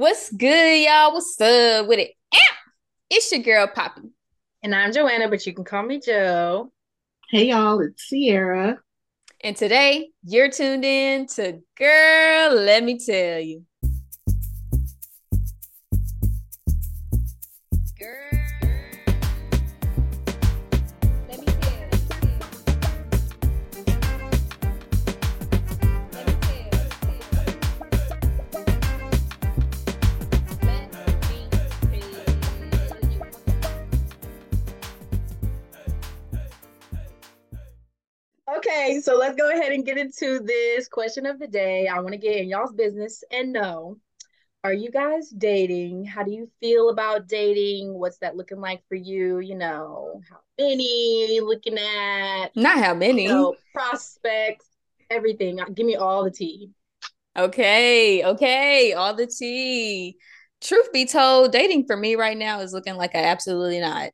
What's good, y'all? What's up with it? It's your girl Poppy. And I'm Joanna, but you can call me Joe. Hey y'all, it's Sierra. And today you're tuned in to Girl, Let Me Tell You. So let's go ahead and get into this question of the day. I want to get in y'all's business and know are you guys dating? How do you feel about dating? What's that looking like for you? You know, how many looking at? Not how many. You know, prospects, everything. Give me all the tea. Okay, okay, all the tea truth be told, dating for me right now is looking like I absolutely not.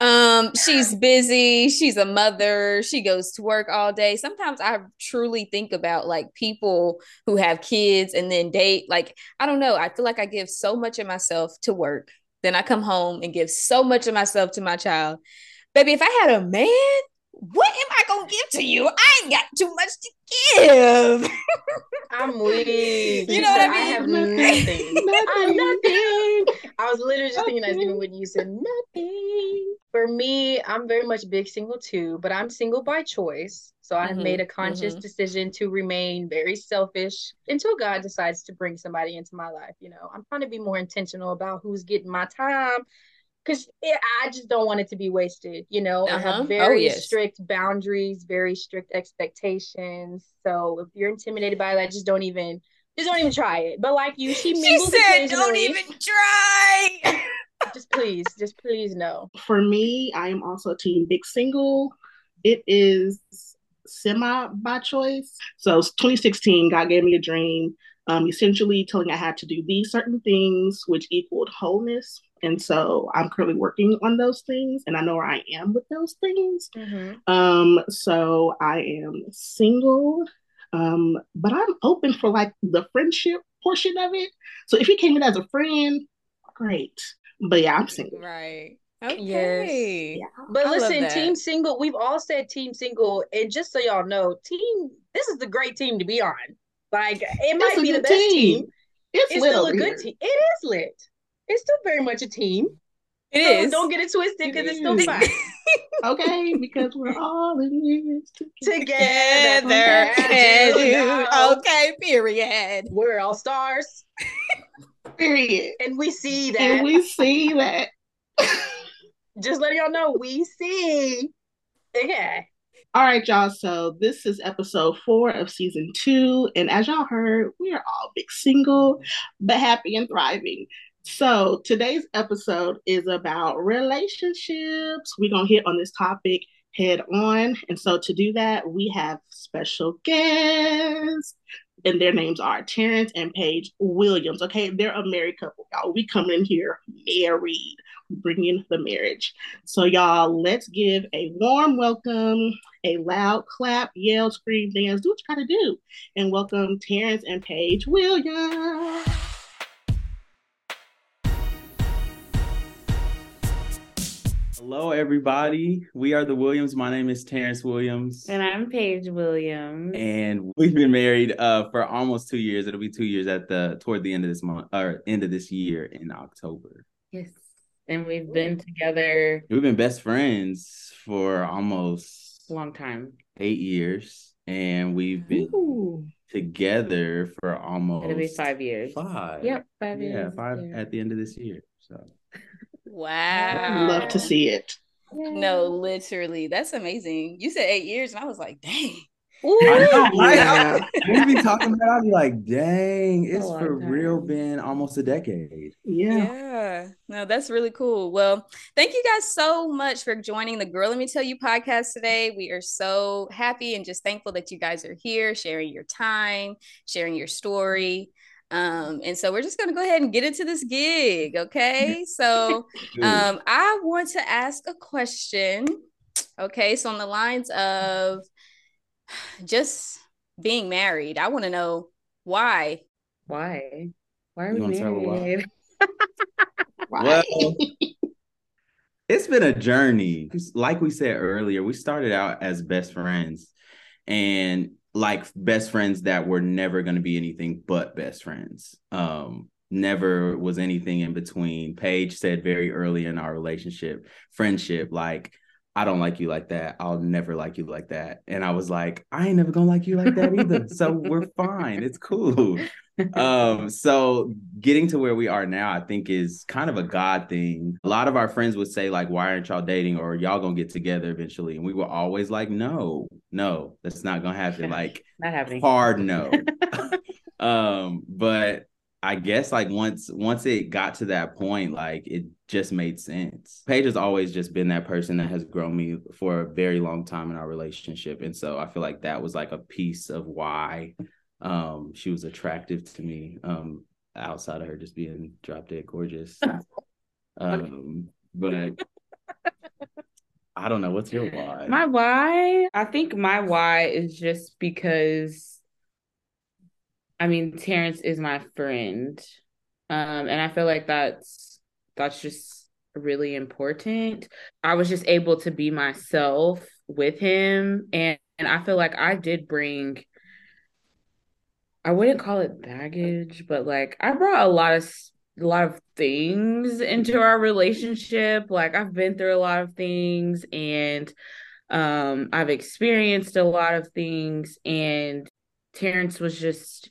Um, she's busy, she's a mother, she goes to work all day. Sometimes I truly think about like people who have kids and then date. Like, I don't know, I feel like I give so much of myself to work. Then I come home and give so much of myself to my child. Baby, if I had a man, what am I gonna give to you? I ain't got too much to give. I'm weak. You know what I mean? I have nothing. I'm nothing. I was literally just thinking that even when you said nothing. For me, I'm very much big single too, but I'm single by choice. So I have mm-hmm, made a conscious mm-hmm. decision to remain very selfish until God decides to bring somebody into my life. You know, I'm trying to be more intentional about who's getting my time because I just don't want it to be wasted. You know, uh-huh. I have. Oh, very oh, yes. strict boundaries, very strict expectations. So if you're intimidated by that, just don't even just don't even try it. But like you, she, she said, "Don't even try." just please, just please no. For me, I am also a team big single. It is semi by choice. So 2016, God gave me a dream, um, essentially telling I had to do these certain things, which equaled wholeness and so I'm currently working on those things and I know where I am with those things. Mm-hmm. Um, so I am single, um, but I'm open for like the friendship portion of it. So if you came in as a friend, great. But yeah, I'm single. Right. Okay. Yes. Yeah. But I listen, team single, we've all said team single. And just so y'all know, team, this is the great team to be on. Like it might be the best team. team. It's, it's still a good team. It is lit it's still very much a team. It so is. Don't get it twisted because it it's still fine. okay, because we're all in this together. together. okay, period. We're all stars. period. And we see that. And we see that. Just letting y'all know, we see. Okay. All right, y'all. So this is episode four of season two. And as y'all heard, we are all big single, but happy and thriving. So today's episode is about relationships. We're going to hit on this topic head on. And so to do that, we have special guests. And their names are Terrance and Paige Williams. Okay, they're a married couple, y'all. We come in here married, bringing the marriage. So, y'all, let's give a warm welcome, a loud clap, yell, scream, dance, do what you gotta do, and welcome Terrance and Paige Williams. Hello, everybody. We are the Williams. My name is Terrance Williams. And I'm Paige Williams. And we've been married uh, for almost two years. It'll be two years at the toward the end of this month or end of this year in October. Yes. And we've been together. We've been best friends for almost a long time. Eight years. And we've been Ooh. together for almost It'll be five years. Five. Yep, five years. Yeah, five at the end of this year. So Wow. Love to see it. No, literally. That's amazing. You said eight years, and I was like, dang. Ooh. I know, right? we be talking about. I'll be like, "Dang, it's for real been almost a decade." Yeah, yeah. No, that's really cool. Well, thank you guys so much for joining the "Girl Let Me Tell You" podcast today. We are so happy and just thankful that you guys are here, sharing your time, sharing your story. Um, and so we're just going to go ahead and get into this gig. Okay. So um, I want to ask a question. Okay. So, on the lines of just being married, I want to know why. Why? Why are You we wanna start with why? married? Well, it's been a journey. Like we said earlier, we started out as best friends and like best friends that were never going to be anything but best friends. Um, never was anything in between. Paige said very early in our relationship, friendship, like, I don't like you like that. I'll never like you like that. And I was like, I ain't never gonna like you like that either. so we're fine. It's cool. Um so getting to where we are now i think is kind of a god thing. A lot of our friends would say like why aren't y'all dating? or y'all gonna get together eventually. And we were always like no no that's not gonna happen. Like Not happening. hard no. Um but i guess like once once it got to that point like it just made sense. Paige has always just been that person that has grown me for a very long time in our relationship. And so i feel like that was like a piece of why um she was attractive to me um outside of her just being drop dead gorgeous um but i don't know what's your why My why? I think my why is just because I mean Terrance is my friend. Um and I feel like that's that's just really important. I was just able to be myself with him and and I feel like I did bring I wouldn't call it baggage, but like I brought a lot of a lot of things into our relationship. Like I've been through a lot of things and um I've experienced a lot of things and Terrance was just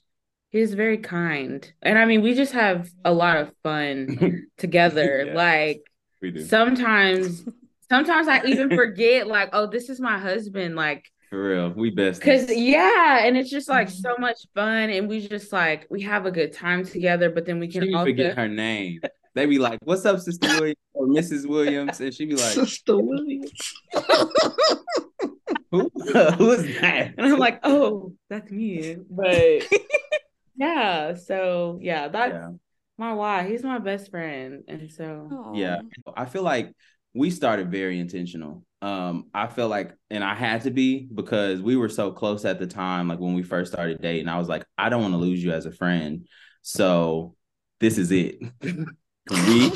he was very kind. And I mean we just have a lot of fun together. Yes. Like sometimes sometimes I even forget like oh this is my husband like for real we best Cause yeah, and it's just like Mm-hmm. so much fun, and we just like we have a good time together. But then we can be also forget her name they be like what's up sister williams or mrs williams and she be like Sister Williams. who who is that and I'm like, oh, that's me. But yeah, so yeah, that's yeah. my why. He's my best friend, and so Yeah. I feel like we started very intentional. Um, I felt like, and I had to be because we were so close at the time, like when we first started dating. I was like, I don't want to lose you as a friend. So this is it. we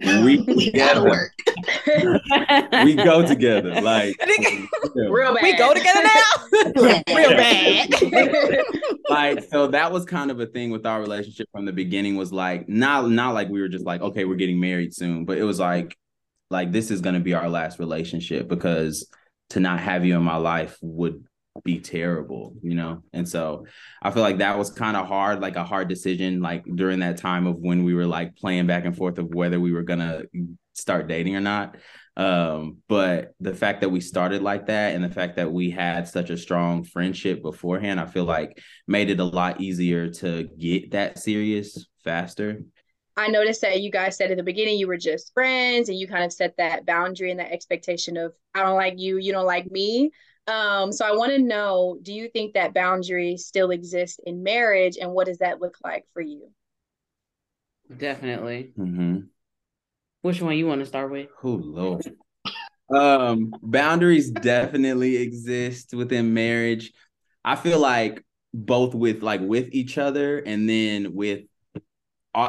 we We gotta work. We go together. Like Real bad. We go together now. Real bad. like so that was kind of a thing with our relationship from the beginning was like not not like we were just like okay we're getting married soon but it was like like this is going to be our last relationship because to not have you in my life would be terrible you know? And so i feel like that was kind of hard like a hard decision like during that time of when we were like playing back and forth of whether we were to start dating or not. Um but the fact that we started like that and the fact that we had such a strong friendship beforehand i feel like made it a lot easier to get that serious faster I noticed that you guys said at the beginning you were just friends and you kind of set that boundary and that expectation of I don't like you, you don't like me. Um, so I want to know, do you think that boundary still exists in marriage and what does that look like for you? definitely. mm-hmm. Which one you want to start with? oh lord um boundaries definitely exist within marriage i feel like both with like with each other and then with a-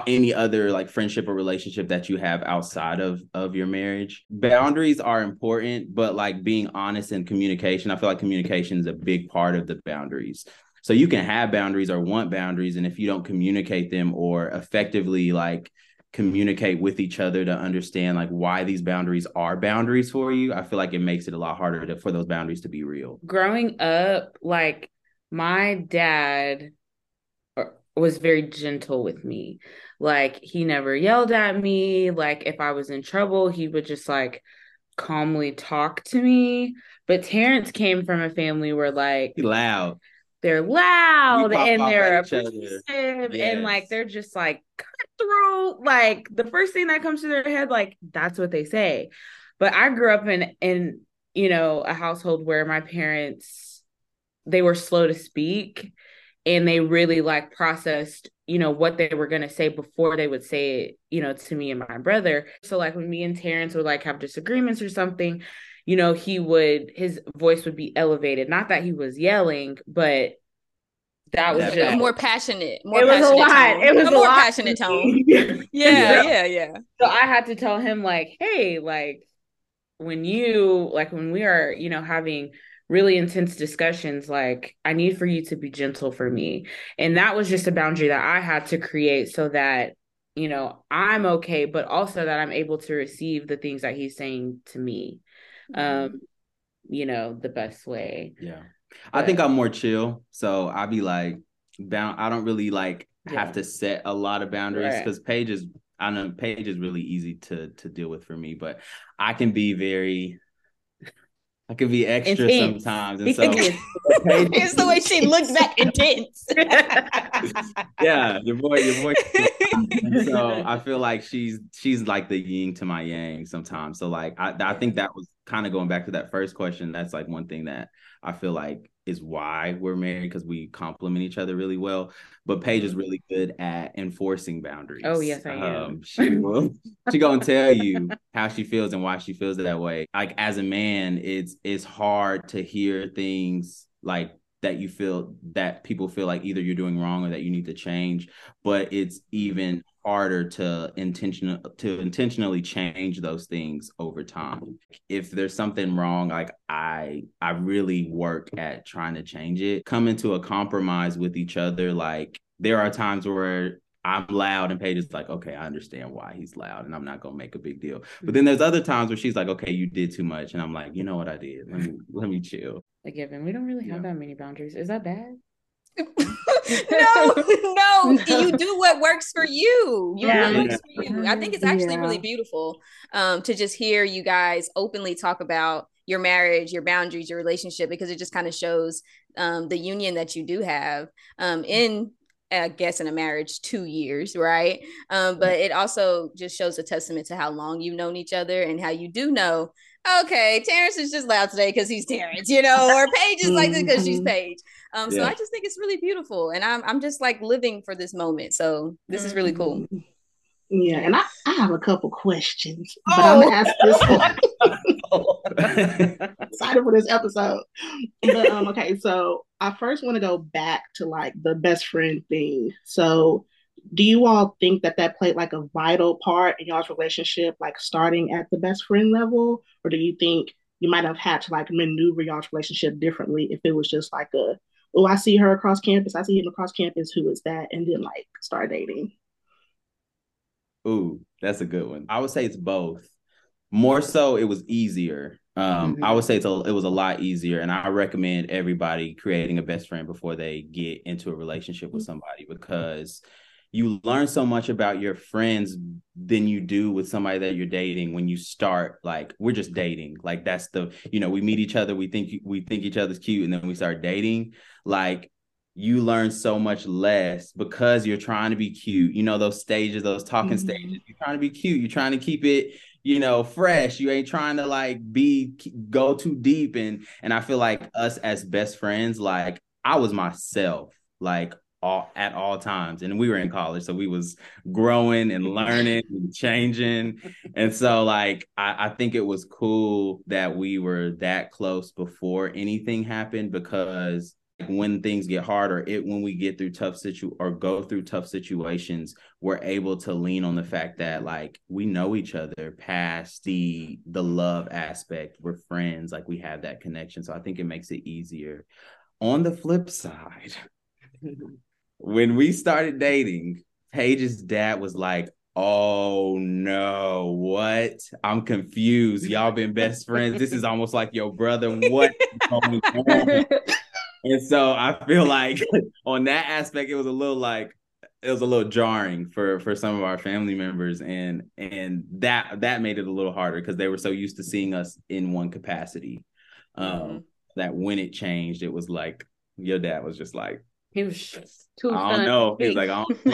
any other like friendship or relationship that you have outside of of your marriage. Boundaries are important but like being honest and communication i feel like communication is a big part of the boundaries. So you can have boundaries or want boundaries and if you don't communicate them or effectively like communicate with each other to understand like why these boundaries are boundaries for you i feel like it makes it a lot harder to, for those boundaries to be real. Growing up, like my dad was very gentle with me. Like he never yelled at me. Like if I was in trouble, he would just like calmly talk to me. But Terrance came from a family where like Be loud they're loud and they're at each other. abusive Yes. and like they're just like cutthroat. Like the first thing that comes to their head, like that's what they say. But I grew up in in you know a household where my parents they were slow to speak and they really like processed you know what they were going to say before they would say it you know to me and my brother so like when me and terrance would like have disagreements or something you know he would his voice would be elevated not that he was yelling but that was just A more passionate, more It was a lot. tone. It was a a more lot. passionate tone. Yeah, yeah, yeah. so I had to tell him like, hey, like when you like when we are, you know, having really intense discussions, like I need for you to be gentle for me. And that was just a boundary that I had to create so that, you know, I'm okay, but also that I'm able to receive the things that he's saying to me. Um, you know, the best way. Yeah. I think I'm more chill. So I'll be like bound I don't really like have to set a lot of boundaries because Paige is I know Paige is really easy to to deal with for me, but I can be very I could be extra Intense. sometimes. And so can be Paige- It's the way she looks back intense. yeah, your boy, your boy. So I feel like she's she's like the yin to my yang sometimes. So like I I think that was kind of going back to that first question. That's like one thing that I feel like is why we're married because we complement each other really well. But Paige is really good at enforcing boundaries. Oh, yes, I am. Um, she will she gonna tell you how she feels and why she feels that way. Like as a man, it's it's hard to hear things like that you feel that people feel like either you're doing wrong or that you need to change but it's even harder to intentional to intentionally change those things over time if there's something wrong like i i really work at trying to change it come into a compromise with each other like there are times where I'm loud and Paige is like, okay, I understand why he's loud and I'm not gonna make a big deal. But then mm-hmm. there's other times where she's like, okay, you did too much. And I'm like, you know what I did? Let me let me chill. A given. We don't really have Yeah. that many boundaries. Is that bad? no, no. You do what works for you. You Yeah. do what works for you. I think it's actually Yeah. really beautiful um, to just hear you guys openly talk about your marriage, your boundaries, your relationship, because it just kind of shows um, the union that you do have um, in. I guess in a marriage, two years, right? Um, but it also just shows a testament to how long you've known each other and how you do know, okay, Terrance is just loud today because he's Terrance, you know, or Paige is like this because she's. Paige. Um, so Yeah. I just think it's really beautiful, and I'm I'm just like living for this moment. So this is really cool. Yeah, and I, I have a couple questions, but I'm gonna ask this one. excited for this episode. But um, okay, so I first want to go back to like the best friend thing. So, do you all think that that played like a vital part in y'all's relationship, like starting at the best friend level, or do you think you might have had to like maneuver y'all's relationship differently if it was just like a, oh, I see her across campus, I see him across campus, who is that, and then like start dating? Ooh, that's a good one. I would say it's both. More so, it was easier. Um, I would say it's a, it was a lot easier, and I recommend everybody creating a best friend before they get into a relationship with somebody because you learn so much about your friends than you do with somebody that you're dating when you start like we're just dating like that's the you know we meet each other we think we think each other's cute and then we start dating like you learn so much less because you're trying to be cute. You know, those stages, those talking Mhm. stages, you're trying to be cute. You're trying to keep it, you know, fresh. You ain't trying to like be go too deep. And and I feel like us as best friends, like I was myself, like all at all times. And we were in college. So we was growing and learning and changing. And so like I, I think it was cool that we were that close before anything happened because when things get harder it when we get through tough situ or go through tough situations we're able to lean on the fact that like we know each other past the the love aspect we're friends like we have that connection so i think it makes it easier on the flip side when we started dating paige's dad was like Oh no, what? I'm confused. Y'all been best friends. This is almost like your brother. What? And so I feel like on that aspect, it was a little like it was a little jarring for for some of our family members, and and that that made it a little harder because they were so used to seeing us in one capacity. Um, Mhm. That when it changed, it was like your dad was just like, He was too I don't know. He was like, I don't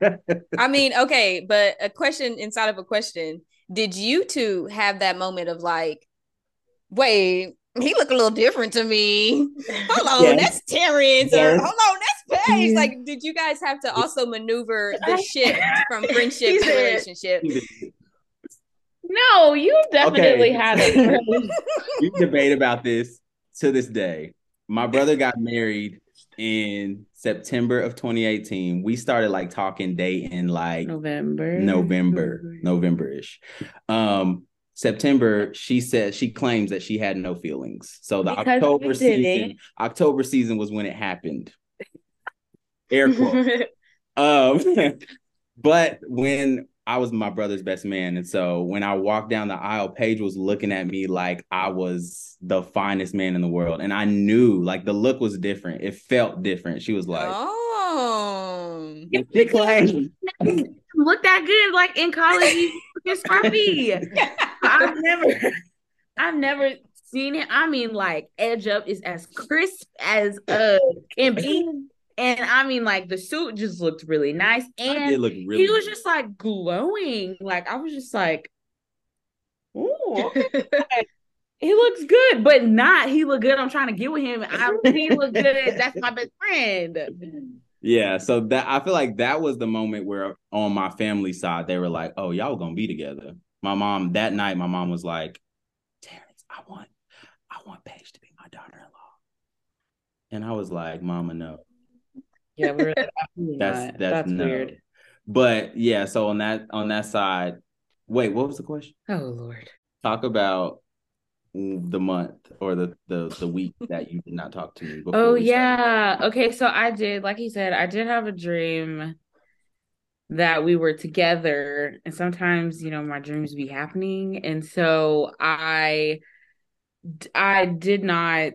know. I mean, okay, but a question inside of a question. Did you two have that moment of like, wait, he look a little different to me. Hold on, Yes. that's Terrance. Or, hold on, that's Paige. Like, mm-hmm. did you guys have to also maneuver the shift from friendship to relationship? No, you definitely Okay. had it. we debate about this to this day. My brother got married in September of 2018. We started like talking date in like November. November, November-ish. Um, September, she said she claims that she had no feelings. So the Because October season. October season was when it happened. Air quotes. um, but when I was my brother's best man, and so when I walked down the aisle, Paige was looking at me like I was the finest man in the world, and I knew like the look was different. It felt different. She was like, oh. she claimed- look that good like in college he's looking scruffy i've never i've never seen it i mean like edge up is as crisp as uh can be and i mean like the suit just looked really nice. And really. he was just like glowing. Like i was just like oh he looks good but not he look good. I'm trying to get with him. I he look good. That's my best friend. Yeah, so that I feel like that was the moment where on my family side they were like, "Oh, y'all gonna be together." My mom that night, my mom was like, "Terrance, I want, I want Paige to be my daughter-in-law," and I was like, "Mama, no." Yeah we're absolutely That's not. that's, that's no. weird But yeah, so on that on that side, wait, what was the question? oh lord Talk about the month or the the the week that you did not talk to me. Before Oh we started. yeah. Okay, so I did, like you said, I did have a dream that we were together, and sometimes, you know, my dreams be happening, and so I I did not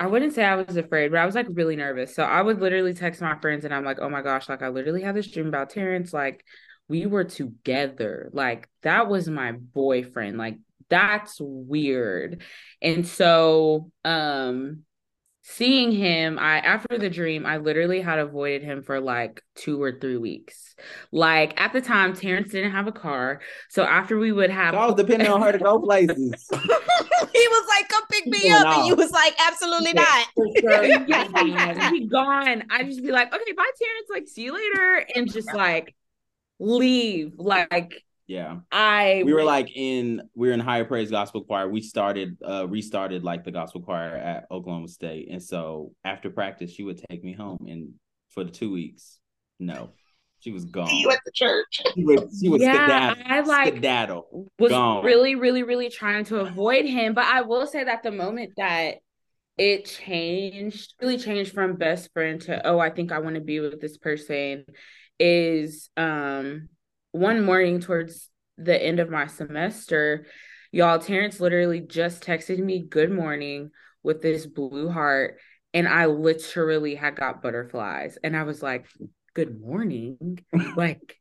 I wouldn't say I was afraid, but I was like really nervous. So I would literally text my friends and I'm like, "Oh my gosh, like I literally had this dream about Terrance like we were together. Like that was my boyfriend. Like that's weird." And so um seeing him i after the dream i literally had avoided him for like two or three weeks like at the time terrance didn't have a car so after we would have I was depending on her to go places. he was like, come pick me up. And off. you was like, absolutely Yeah. not. Yeah, he gone. I just be like, okay, bye, Terrance. Like, see you later, and just like leave. Like, Yeah. I we were like in we were in higher praise gospel choir we started uh restarted like the gospel choir at oklahoma state and so after practice she would take me home and for the two weeks no she was gone See you at the church. she was, she would Yeah, skedaddle, I like- skedaddle. was gone. really, really, really trying to avoid him. But I will say that the moment that it changed, really changed from best friend to oh, I think I want to be with this person is um one morning towards the end of my semester, y'all, Terrance literally just texted me good morning with this blue heart. And I literally had got butterflies. And I was like, good morning. like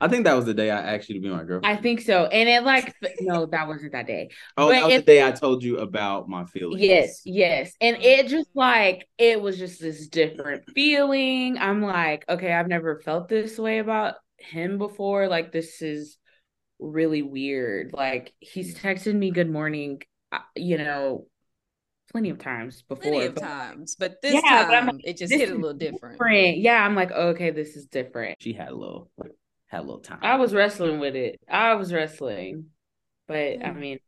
i think that was the day i asked you to be my girlfriend I think so. And it like no, that wasn't that day. oh but that was if- the day i told you about my feelings Yes, yes. And it just like it was just this different feeling. I'm like, okay, I've never felt this way about him before. Like this is really weird. Like he's texted me good morning, uh, you know, plenty of times before. Plenty of but times. But this Yeah, but I'm time, it just hit a little different. different. Yeah, I'm like, okay, this is different. she had a little had a little time I was wrestling with it. I was wrestling. But I Hmm. mean,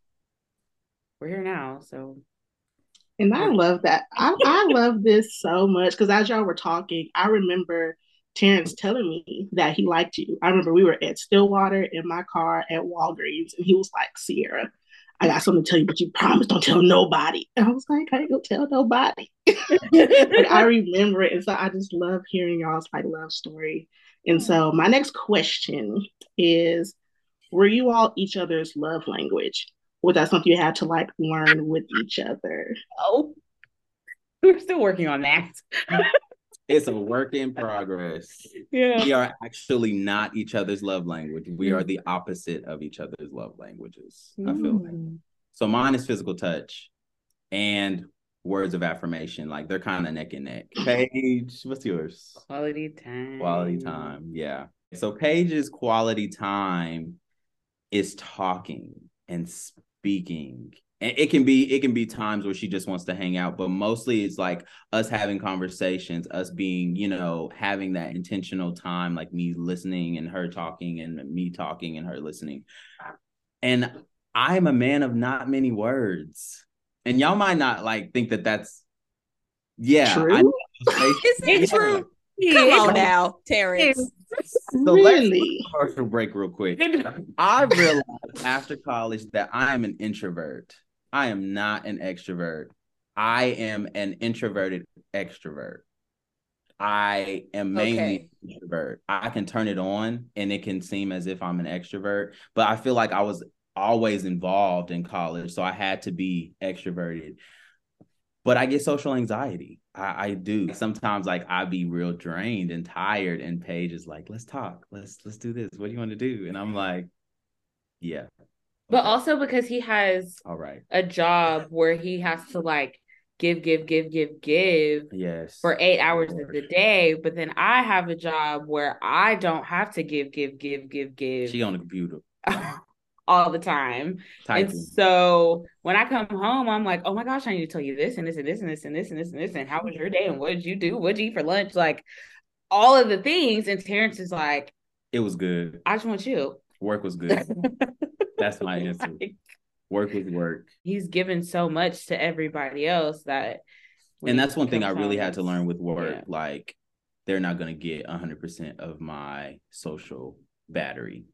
we're here now, so And I love that. I, I love this so much because as y'all were talking, I remember Terrance telling me that he liked you. I remember we were at Stillwater in my car at Walgreens, and he was like, Sierra, I got something to tell you, but you promise don't tell nobody. And I was like, I ain't gonna tell nobody. but I remember it. And so I just love hearing y'all's like love story. And so mm. my next question is Were you all each other's love language? Was that something you had to like learn with each other? Oh, we're still working on that. it's a work in progress Yeah. we are actually not each other's love language we are the opposite of each other's love languages i feel like Mm. So mine is physical touch and words of affirmation. Like they're kind of neck and neck. Paige, what's yours? Quality time. Quality time. Yeah. So Paige's quality time is talking and speaking. And it can be it can be times where she just wants to hang out, but mostly it's like us having conversations, us being, you know, having that intentional time, like me listening and her talking and me talking and her listening. And I'm a man of not many words. And y'all might not like think that that's Yeah, True? I know. Is it Yeah. true? Come on now, Terrance. So let's really? commercial break real quick. I realized after college that I am an introvert. I am not an extrovert. I am an introverted extrovert. I am mainly Okay. an introvert. I can turn it on and it can seem as if I'm an extrovert, but I feel like I was always involved in college, so I had to be extroverted. But I get social anxiety. I, I do. Sometimes like I be real drained and tired, and Paige is like, let's talk. Let's let's do this. What do you want to do? And I'm like, yeah. But also because he has all right. a job where he has to like give, give, give, give, give Yes. for eight hours of the day. But then I have a job where I don't have to give, give, give, give, give She on the computer all the time. And so when I come home, I'm like, oh my gosh, I need to tell you this and this and this and this and this and this and this. And how was your day? And what did you do? What did you eat for lunch? Like all of the things. And Terrance is like, It was good. I just want you. Work was good. That's my answer. Like, Work was work. he's given so much to everybody else that and that's one thing I really had to learn with work. yeah. Like, they're not going to get 100% of my social battery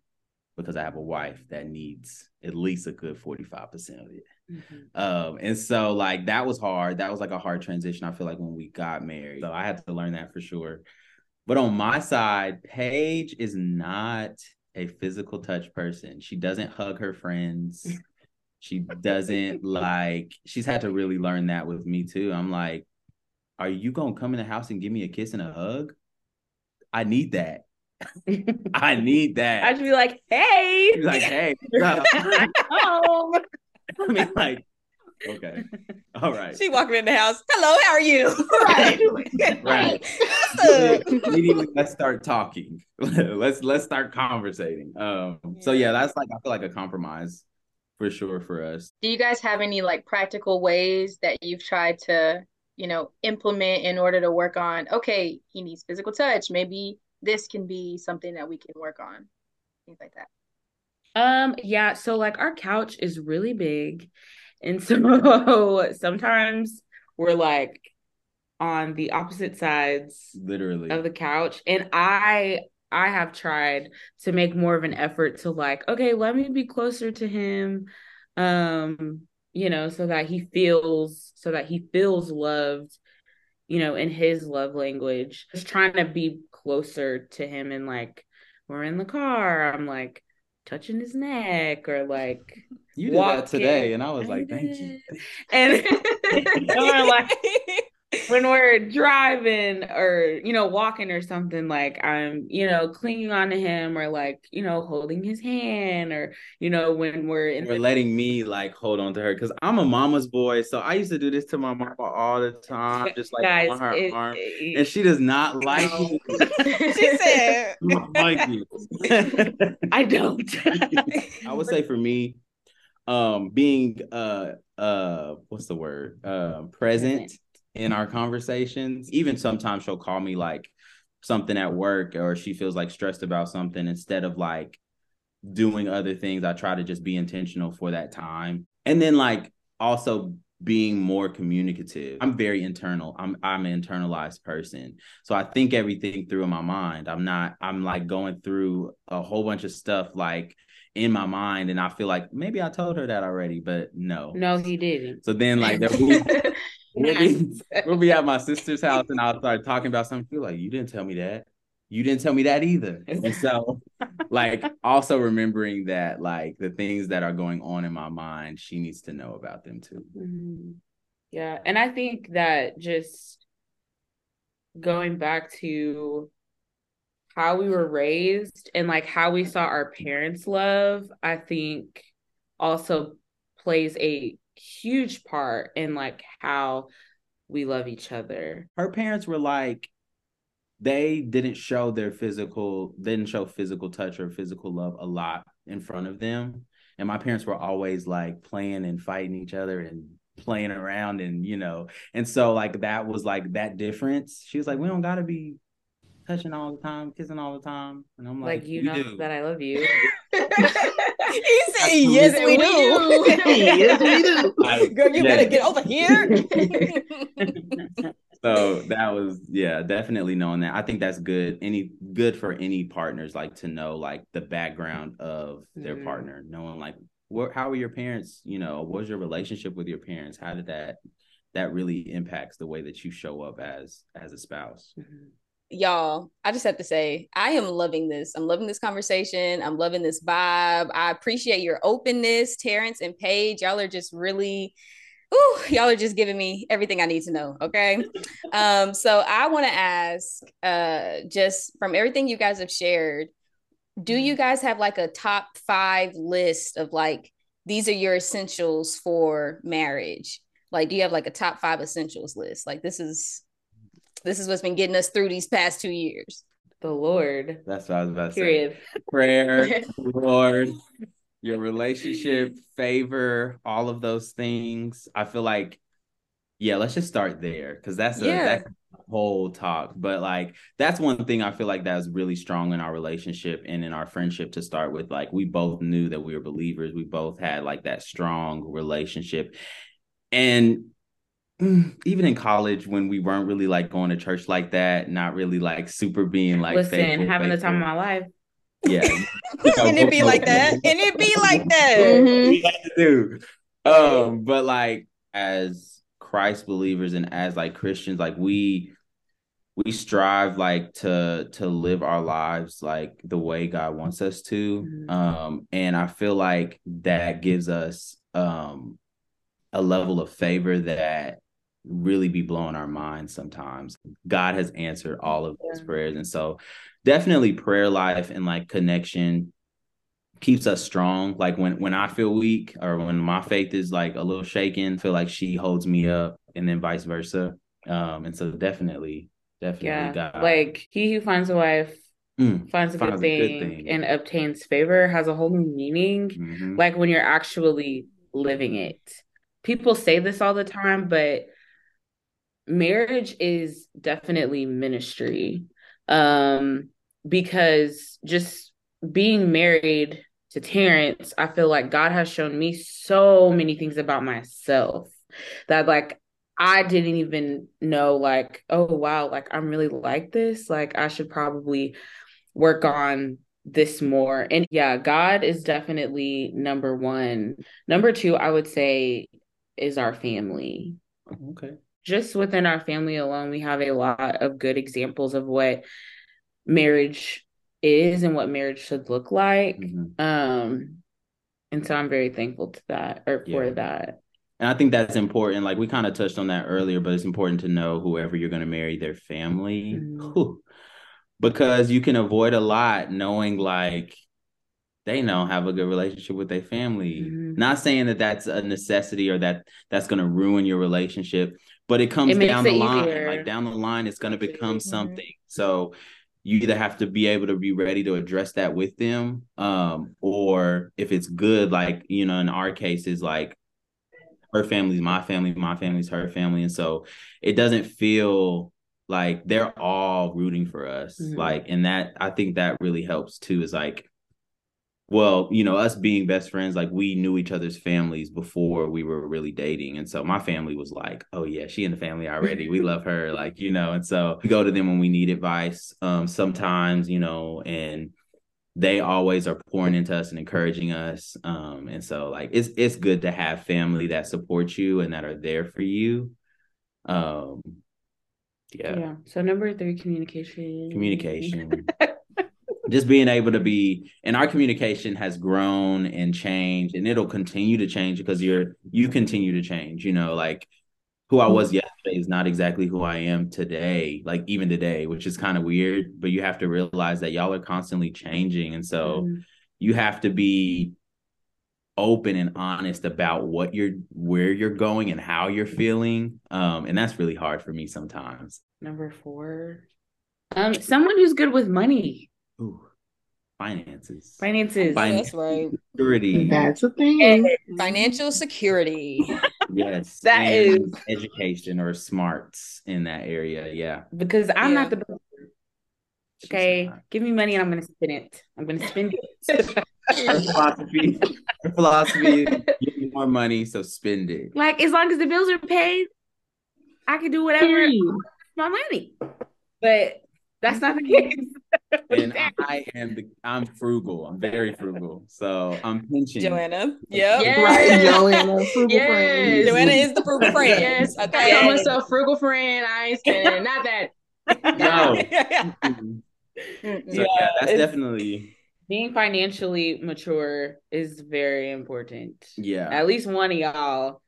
because I have a wife that needs at least a good 45% of it. Mhm. Um, and so like that was hard. That was like a hard transition. I feel like when we got married. So I had to learn that for sure. But on my side, Paige is not a physical touch person. She doesn't hug her friends. She doesn't like she's had to really learn that with me too. I'm like, are you gonna come in the house and give me a kiss and a hug? I need that. I need that. I should be like, hey, She's like, hey. I mean, like, okay, all right. She walking in the house. Hello, how are you? Right. Right. What's? Immediately, let's start talking. let's let's start conversating. Um, so yeah, that's like I feel like a compromise for sure for us. Do you guys have any like practical ways that you've tried to, you know, implement in order to work on, okay, he needs physical touch. Maybe this can be something that we can work on. Things like that. Um, yeah, so like our couch is really big. And so sometimes we're like on the opposite sides Literally, of the couch. And I I have tried to make more of an effort to like, okay, let me be closer to him. Um, you know, so that he feels so that he feels loved, you know, in his love language. Just trying to be closer to him and like we're in the car, I'm like touching his neck or like you did walking. that today, and I was I like, thank you. And or like when we're driving or you know walking or something like i'm you know clinging on to him or like you know holding his hand or you know when we're in Or the letting me like hold on to her because I'm a mama's boy, so I used to do this to my mama all the time, just like guys on her it- arm, it- and she does not like it. she said, like it. i don't I would say for me, um, being uh uh what's the word? Uh present Present. in our conversations. Even sometimes she'll call me like something at work or she feels like stressed about something instead of like doing other things. I try to just be intentional for that time. And then like also being more communicative. I'm very internal. I'm I'm an internalized person. So I think everything through in my mind. I'm not I'm like going through a whole bunch of stuff like in my mind and I feel like maybe I told her that already, but no. no he didn't So then like there will be, we'll, be, we'll be at my sister's house and I'll start talking about something. Feel like you didn't tell me that. You didn't tell me that either. And so like also remembering that like the things that are going on in my mind, she needs to know about them too. Mhm. Yeah, and I think that just going back to how we were raised and like how we saw our parents love, I think also plays a huge part in like how we love each other. Her parents were like they didn't show their physical didn't show physical touch or physical love a lot in front of them. And my parents were always like playing and fighting each other and playing around and you know and so like that was like that difference she was like we don't gotta be touching all the time kissing all the time and i'm like, Like, you know do." that I love you. he said, yes, we do. yes, we do. I- Girl, you yeah. better get over here. so that was yeah, definitely knowing that. I think that's good. Any good for any partners like to know like the background of their mm. partner, knowing like what how were your parents, you know, what was your relationship with your parents? How did that that really impacts the way that you show up as as a spouse. Mm-hmm y'all, I just have to say, I am loving this. I'm loving this conversation. I'm loving this vibe. I appreciate your openness, Terrance and Paige. Y'all are just really, ooh, y'all are just giving me everything I need to know. Okay. um, so I want to ask, uh, just from everything you guys have shared, do you guys have like a top five list of like these are your essentials for marriage? Like, do you have like a top five essentials list? Like, this is this is what's been getting us through these past two years. The Lord. That's what I was about to Period. say. Prayer, Lord, your relationship, favor, all of those things. I feel like, yeah, let's just start there because that's a yeah. that's a whole talk. But like that's one thing I feel like that's really strong in our relationship and in our friendship to start with. Like we both knew that we were believers. We both had like that strong relationship. And even in college when we weren't really like going to church like that, not really like super being like listen, faithful, having faithful. the time of my life. Yeah. and it be like that. And it be like that. Mm-hmm. do. Um, but like as Christ believers and as like Christians, like we we strive like to to live our lives like the way God wants us to. Mm-hmm. Um, and I feel like that gives us um a level of favor that really be blowing our minds sometimes. God has answered all of those prayers. And so definitely prayer life and like connection keeps us strong. Like when when I feel weak or when my faith is like a little shaken, feel like she holds me up and then vice versa. Um and so definitely, definitely yeah. God. Like he who finds a wife Mm, finds, a, finds good, thing good thing and obtains favor has a whole new meaning. Mm-hmm. Like when you're actually living it. People say this all the time, but marriage is definitely ministry um because just being married to Terrance, I feel like God has shown me so many things about myself that like I didn't even know like oh wow like I'm really like this. Like I should probably work on this more. And yeah God is definitely number 1 number 2 I would say is our family. Okay just within our family alone, we have a lot of good examples of what marriage is and what marriage should look like. Mm-hmm. Um, and so I'm very thankful to that or for that. And I think that's important. Like we kind of touched on that earlier, but it's important to know whoever you're going to marry, their family, mm-hmm. because you can avoid a lot knowing like they know have a good relationship with their family. Mm-hmm. Not saying that that's a necessity or that that's going to ruin your relationship, but it comes it down the line. Easier. Like down the line, it's going to become mm-hmm. something. So you either have to be able to be ready to address that with them, um, or if it's good, like you know, in our case, is like her family's my family, my family's her family, and so it doesn't feel like they're all rooting for us. Mm-hmm. Like, and that I think that really helps too. Is like well, you know, us being best friends, like we knew each other's families before we were really dating. And so my family was like, oh, yeah, she in the family already. We love her. Like, you know, and so we go to them when we need advice um, sometimes, you know, and they always are pouring into us and encouraging us. Um, and so like it's it's good to have family that support you and that are there for you. Um yeah. Yeah. So number three, communication. Communication. just being able to be and our communication has grown and changed and it'll continue to change because you're you continue to change you know like who i was yesterday is not exactly who i am today like even today which is kind of weird but you have to realize that y'all are constantly changing and so mm-hmm. you have to be open and honest about what you're where you're going and how you're feeling um and that's really hard for me sometimes. Number four. Um someone who's good with money Ooh, finances. Finances. That's right. Security. That's a thing. Financial security. yes. that is education or smarts in that area. Yeah. Because I'm yeah. not the Okay, give me money and I'm gonna spend it. I'm gonna spend it. her philosophy, her philosophy, give me more money, so spend it. Like as long as the bills are paid, I can do whatever. my money. But that's not the case. and I am the I'm frugal. I'm very frugal. So I'm pinching. Joanna. Yep. Yes. Right, Joanna. Frugal Yes. friends. Joanna is the frugal friend. Yes. I Okay. call myself frugal friend. I ain't spending not that. No. Mm-mm. So Yeah, yeah, that's definitely Being financially mature is very important. yeah. At least one of y'all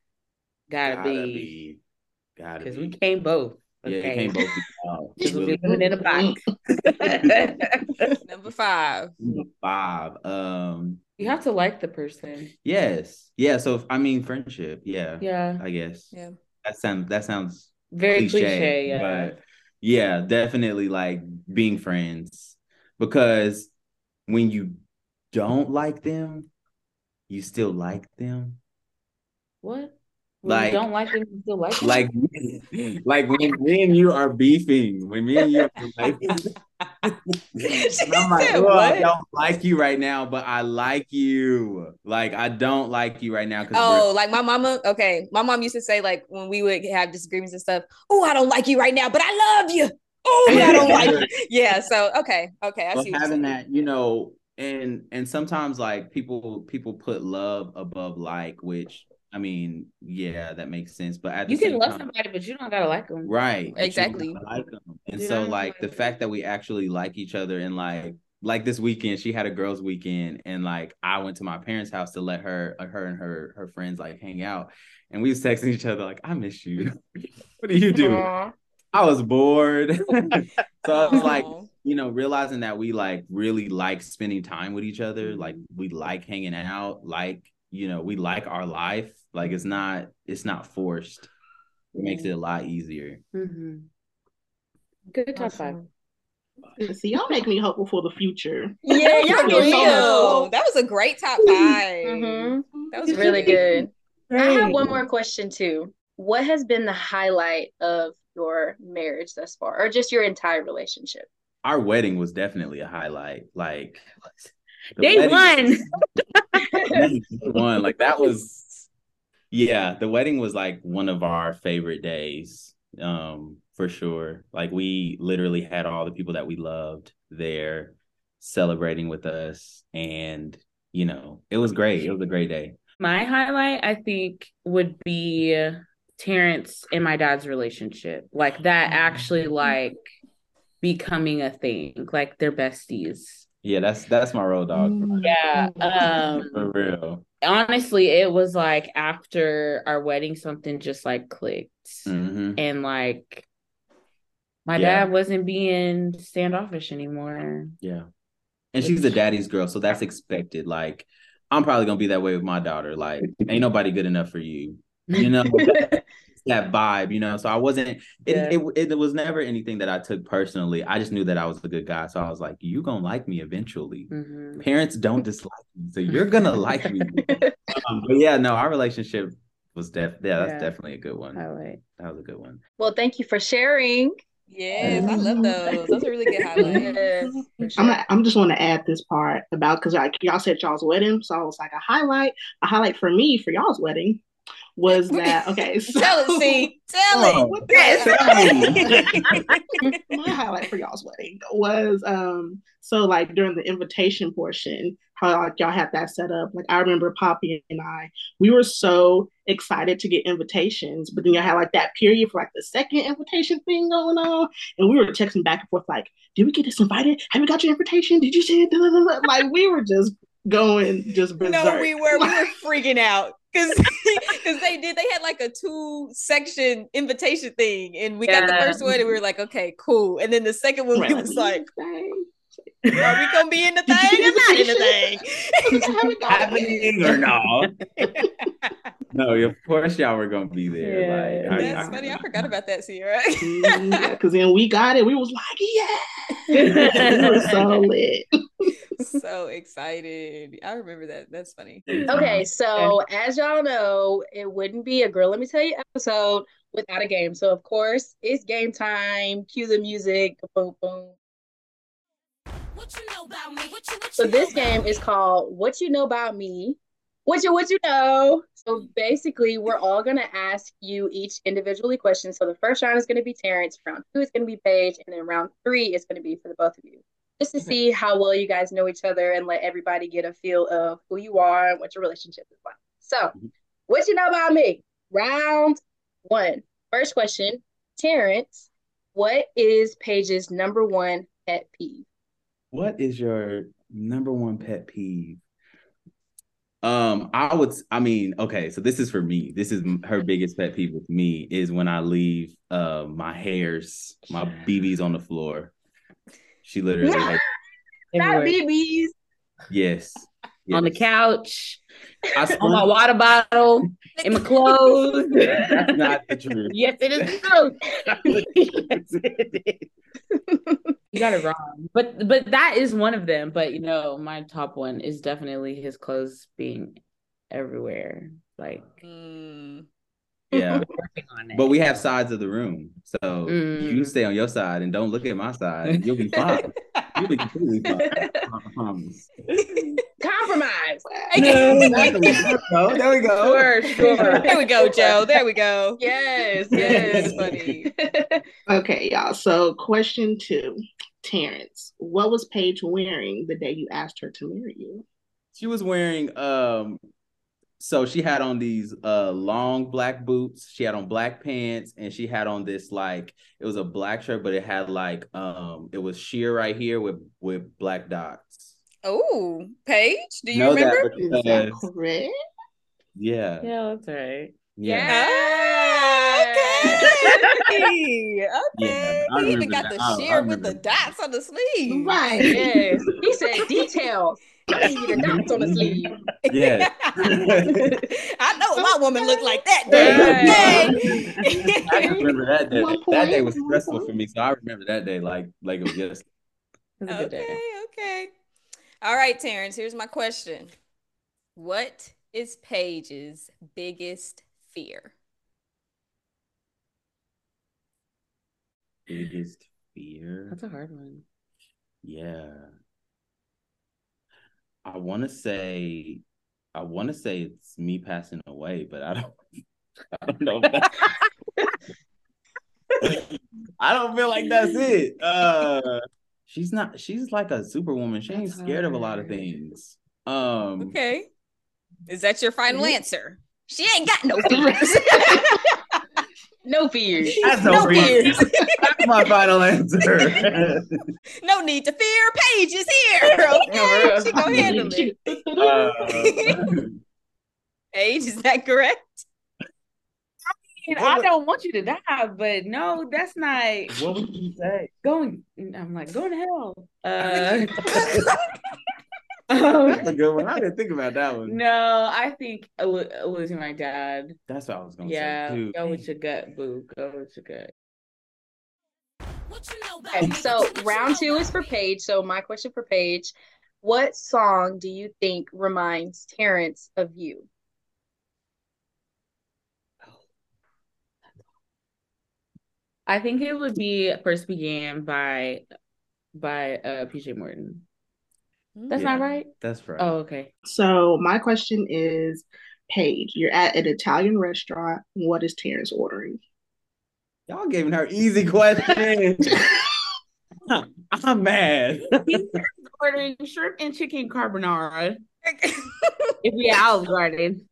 gotta, Gotta be be. Gotta because we can't both. Yeah, it Okay. can't both be out. Because we'll be living in a box. Number five. Five. Um you have to like the person. yes. Yeah. So if, I mean friendship. Yeah. Yeah. I guess. Yeah. That sounds that sounds Very cliche, cliche. yeah. but yeah, definitely like being friends because when you don't like them, you still like them. what? Like- don't like them, you still like them? Like, like when me and you are beefing, when me and you are like, I'm like, said "Well, I don't like you right now, but I like you. Like, I don't like you right now Oh, like my mama. Okay, my mom used to say like when we would have disagreements and stuff. Oh, I don't like you right now, but I love you. Oh, I don't like you. Yeah. So okay, okay. I see. having that, you know, and and sometimes like people people put love above like, which I mean, yeah, that makes sense. But at you can love time, somebody, but you don't gotta like them. right? Exactly. like them. And You so like the them. fact that we actually like each other and like like this weekend, she had a girls' weekend, and like I went to my parents' house to let her uh, her and her her friends like hang out, and we was texting each other like, "I miss you. what do you do?" I was bored. so I was like, you know, realizing that we like really like spending time with each other, like we like hanging out, like, you know, we like our life. Like it's not it's not forced. It makes it a lot easier. hmm Good top five. Awesome. See, y'all make me hopeful for the future. Yeah, y'all For real. real. That was a great top 5 Mhm. That was really good. I have one more question too. What has been the highlight of your marriage thus far, or just your entire relationship? Our wedding was definitely a highlight. Like Day wedding- one. Day one. Like that was yeah, the wedding was like one of our favorite days. Um, for sure. Like we literally had all the people that we loved there celebrating with us and you know, it was great. It was a great day. My highlight, I think, would be Terrance and my dad's relationship. Like that actually like becoming a thing. Like they're besties. Yeah, that's that's my road dog. Yeah. Um For real. honestly, it was like after our wedding, something just like clicked. hmm And like my Yeah. dad wasn't being standoffish anymore. Yeah. And she's a daddy's girl, so that's expected. Like, I'm probably gonna be that way with my daughter. Like, ain't nobody good enough for you. You know, that vibe, you know. So I wasn't it, Yeah. it it was never anything that I took personally. I just knew that I was a good guy. So I was like, you gonna like me eventually. Mhm. Parents don't dislike me, so you're gonna like me. Um, but yeah, no, our relationship was def yeah, that's Yeah. definitely a good one. Highlight. That was a good one. well, thank you for sharing. Yes, I love those. Those are really good highlights. Yes, for I'm sure. not, I'm just want to add this part about because like y'all said y'all's wedding, so I was like a highlight. A highlight for me for y'all's wedding was that okay? So Tell it, see. Tell Oh, it. Yes. my highlight for y'all's wedding was um so like during the invitation portion how like y'all had that set up like i remember poppy and i we were so excited to get invitations but then y'all had like that period for like the second invitation thing going on and we were texting back and forth like did we get this invited have you got your invitation did you see it like we were just going just berserk. No, we were we were freaking out because because they did they had like a two section invitation thing, and we got the first one, and we were like, okay, cool, and then the second one we was like. Are we gonna be in the thing or not in the thing? Happening or no? No, of course y'all were gonna be there. Yeah. like, I- That's I- funny. I forgot about that, Sierra. because then we got it we was like yeah we were so lit so excited. I remember that. That's funny. Okay, um, so as y'all know, it wouldn't be a girl. Let me tell you episode without a game. So of course, it's game time. Cue the music. Boom, boom. So this game is called "What You Know About Me," what you what you know. So basically, we're all gonna ask you each individually questions. So the first round is gonna be Terrance, round two is gonna be Paige, and then round three is gonna be for the both of you. Just to okay. see how well you guys know each other and let everybody get a feel of who you are and what your relationship is like. So, mm-hmm. what you know about me? Round one. First question, Terrance, what is Paige's number one pet peeve? What is your number one pet peeve? Um, I would, I mean, okay, so this is for me. This is her biggest pet peeve with me is when I leave uh my hairs, my BBs on the floor. She literally has not BBs. Yes, yes. On the couch. I saw my water bottle in my clothes. That's not the truth. yes, it is true. yes, it is. you got it wrong, but but that is one of them. But you know, my top one is definitely his clothes being everywhere. Like, mm. yeah, but we have sides of the room, so mm. you can stay on your side and don't look at my side. You'll be fine. You'll be completely fine. I promise compromise. there we go. Sure, sure. There we go, Joe. There we go. Yes, yes, funny. okay, y'all. So, question two, Terrance, what was Paige wearing the day you asked her to marry you? She was wearing um so she had on these uh long black boots she had on black pants and she had on this like it was a black shirt but it had like um it was sheer right here with with black dots Oh, Paige, do you know remember? That Is that correct? Yeah. Yeah, that's right. Yeah. yeah. Okay. okay. Yeah, he even got the sheer with the dots on the sleeve. Right. Yes. he said details. the dots on the sleeve. Yeah. I know my woman looked like that day. Okay. I remember that day. That day was stressful for me, so I remember that day like like it was yesterday. Okay. Okay. All right, Terrance, here's my question. What is Paige's biggest fear? Biggest fear? That's a hard one. Yeah. I want to say I want to say it's me passing away, but I don't I don't know. I don't feel like that's it. Uh she's not she's like a superwoman. She ain't scared of a lot of things. Um Okay. Is that your final answer? She ain't got no fears. No fears. That's no, no fears. That's my final answer. no need to fear. Paige is here. Okay, she gonna handle it. Uh, Paige, is that correct? mean, I don't want you to die, but no, that's not. What would you say? Going, I'm like, going to hell. Uh, that's a good one. I didn't think about that one. No, I think losing my dad. That's what I was gonna yeah, say. Yeah, go with your gut, boo. Go with your gut. Okay, so round two is for Paige. So my question for Paige: What song do you think reminds Terrance of you? I think it would be First Began by by uh PJ Morton. That's yeah, not right? That's right. Oh, okay. So my question is, Paige, you're at an Italian restaurant. What is Terrance ordering? Y'all giving her easy questions. I'm mad. He's ordering shrimp and chicken carbonara. if we at Olive Garden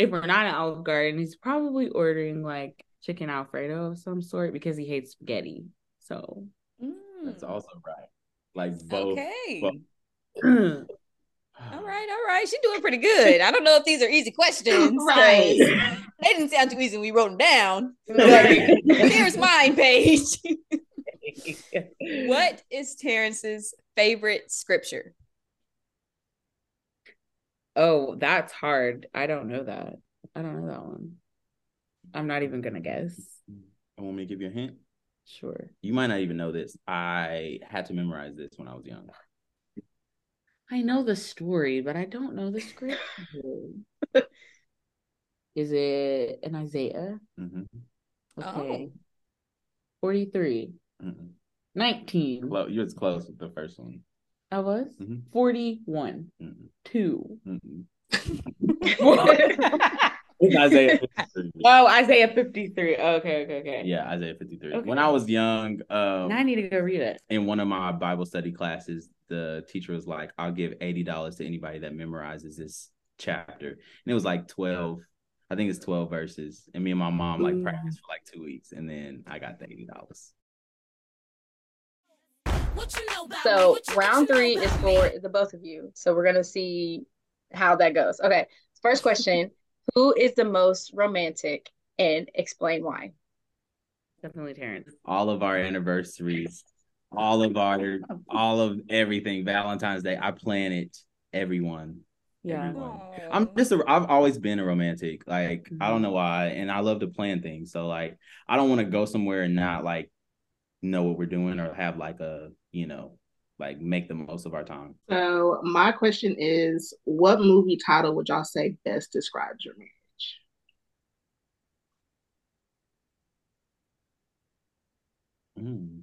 if we're not at Olive Garden, he's probably ordering like chicken Alfredo of some sort because he hates spaghetti. So mm. That's hmm. also right. Like both. Okay. Both. all right, all right. She's doing pretty good. I don't know if these are easy questions. right. They didn't sound too easy when we wrote them down. Here's mine, Paige. what is Terrance's favorite scripture? Oh, that's hard. I don't know that. I don't know that one. I'm not even gonna guess. I want me to give you a hint? Sure. You might not even know this. I had to memorize this when I was young. I know the story, but I don't know the script. Is it in Isaiah? Mm-hmm. Okay. Oh. 43. Mm-hmm. 19. Well, you was close with the first one. I was Mhm. 41. Mm-mm. 2. Oh, It's Isaiah 53. Isaiah 53. Okay, okay, okay. Yeah, Isaiah 53. Okay. When I was young, um, Now I need to go read it. in one of my Bible study classes, the teacher was like, I'll give $80 to anybody that memorizes this chapter. And it was like 12, I think it's 12 verses. And me and my mom like Ooh. practiced for like two weeks. And then I got the $80. So round three is for the both of you. So we're gonna see how that goes. Okay. First question: Who is the most romantic, and explain why? Definitely Terrance. All of our anniversaries, all of our, all of everything, Valentine's Day, I plan it, everyone. Yeah. everyone. I'm just a, I've always been a romantic. Like I don't mm-hmm. know why, and I love to plan things. So like I don't want to go somewhere and not like know what we're doing or have like a you know like make the most of our time. So my question is, what movie title would y'all say best describes your marriage? Mm.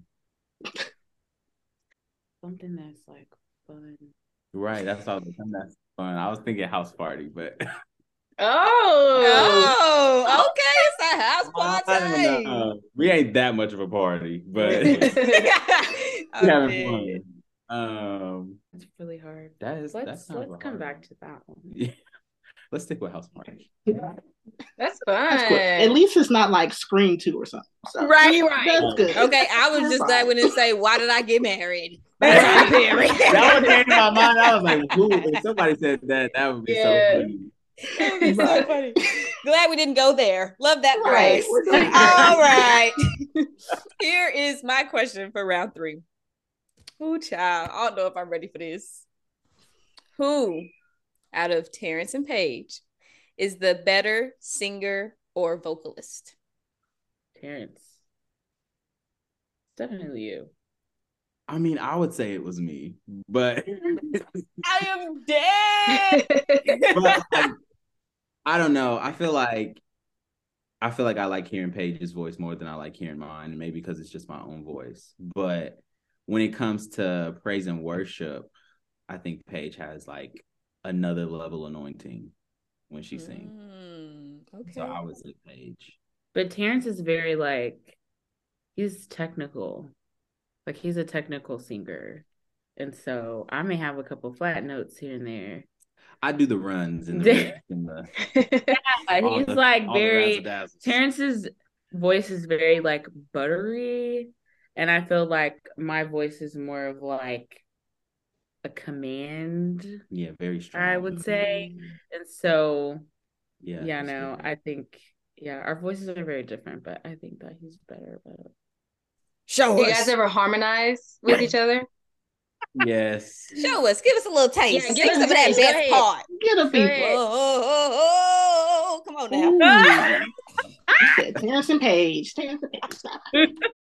Something that's like fun. Right, that's all. That's fun. I was thinking house party, but Oh. Oh, okay. It's a house party. know. we ain't that much of a party, but we Oh, having fun. Um, It's really hard. that is Let's that's let's come hard back to that one. Yeah. Let's stick with house party. That's fun. That's cool. At least it's not like Scream Two or something. So Right. that's good. Okay, I was just Fine. glad we didn't say, why did I get married? By Tyler Perry. that one came to my mind. I was like, "Ooh!" If somebody said that, that would be Yeah. so funny. That would be so funny. Glad we didn't go there. Love that Right. phrase. We're doing great. All right. Here is my question for round three. Ooh, child. I don't know if I'm ready for this. Who, out of Terrance and Paige, is the better singer or vocalist? Terrance. Definitely you. I mean, I would say it was me, but I am dead. but like, I don't know. I feel like I feel like I like hearing Paige's voice more than I like hearing mine, and maybe because it's just my own voice. But when it comes to praise and worship, I think Paige has like another level anointing when she sings. Mm, okay. So I would say Paige. But Terrance is very like he's technical. Like he's a technical singer. And so I may have a couple flat notes here and there. I do the runs and Damn. the, and the all he's the- like very. Terrance's voice is very like buttery. And I feel like my voice is more of like a command. Yeah, very strong. I would say. And so Yeah. yeah, that's no, good. I think yeah, our voices are very different, but I think that he's better. But Show you us. You guys ever harmonize with each other? Yes. Show us. Give us a little taste. Yeah, give us some a of that taste. Go best ahead. part. Get a Go people. ahead. Oh, oh, oh, oh, come on now. Ooh. Said Terrance and Paige. Terrance Paige.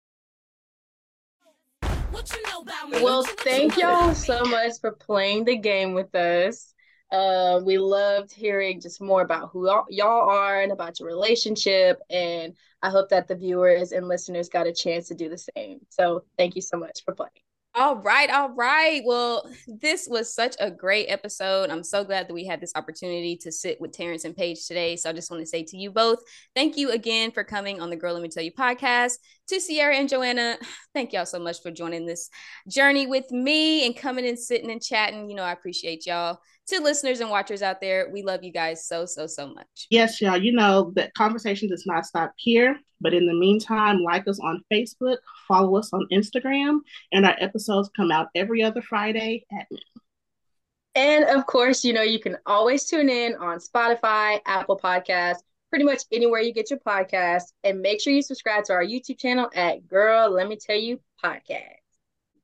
Well, thank y'all so much for playing the game with us. Uh, we loved hearing just more about who y'all- y'all are and about your relationship. And I hope that the viewers and listeners got a chance to do the same. So thank you so much for playing. All right, all right. Well, this was such a great episode. I'm so glad that we had this opportunity to sit with Terrance and Paige today. So I just want to say to you both, thank you again for coming on the Girl Let Me Tell You podcast. To Sierra and Joanna, thank y'all so much for joining this journey with me and coming and sitting and chatting. You know, I appreciate y'all. To listeners and watchers out there, we love you guys so, so, so much. Yes, y'all, you know that conversation does not stop here. But in the meantime, like us on Facebook, follow us on Instagram, and our episodes come out every other Friday at noon. And of course, you know, you can always tune in on Spotify, Apple Podcasts, pretty much anywhere you get your podcast. And make sure you subscribe to our YouTube channel at Girl, Let Me Tell You Podcast.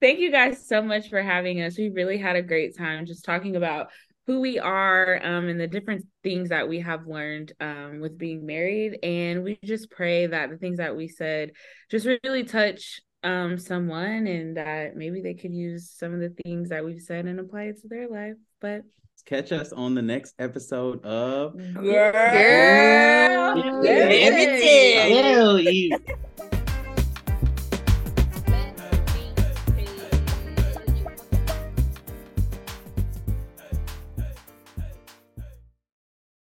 thank you guys so much for having us. We really had a great time just talking about who we are um, and the different things that we have learned um, with being married. And we just pray that the things that we said just really touch um, someone and that maybe they could use some of the things that we've said and apply it to their life. But Catch us on the next episode of Girl, Girl, let me tell you. Hell, you.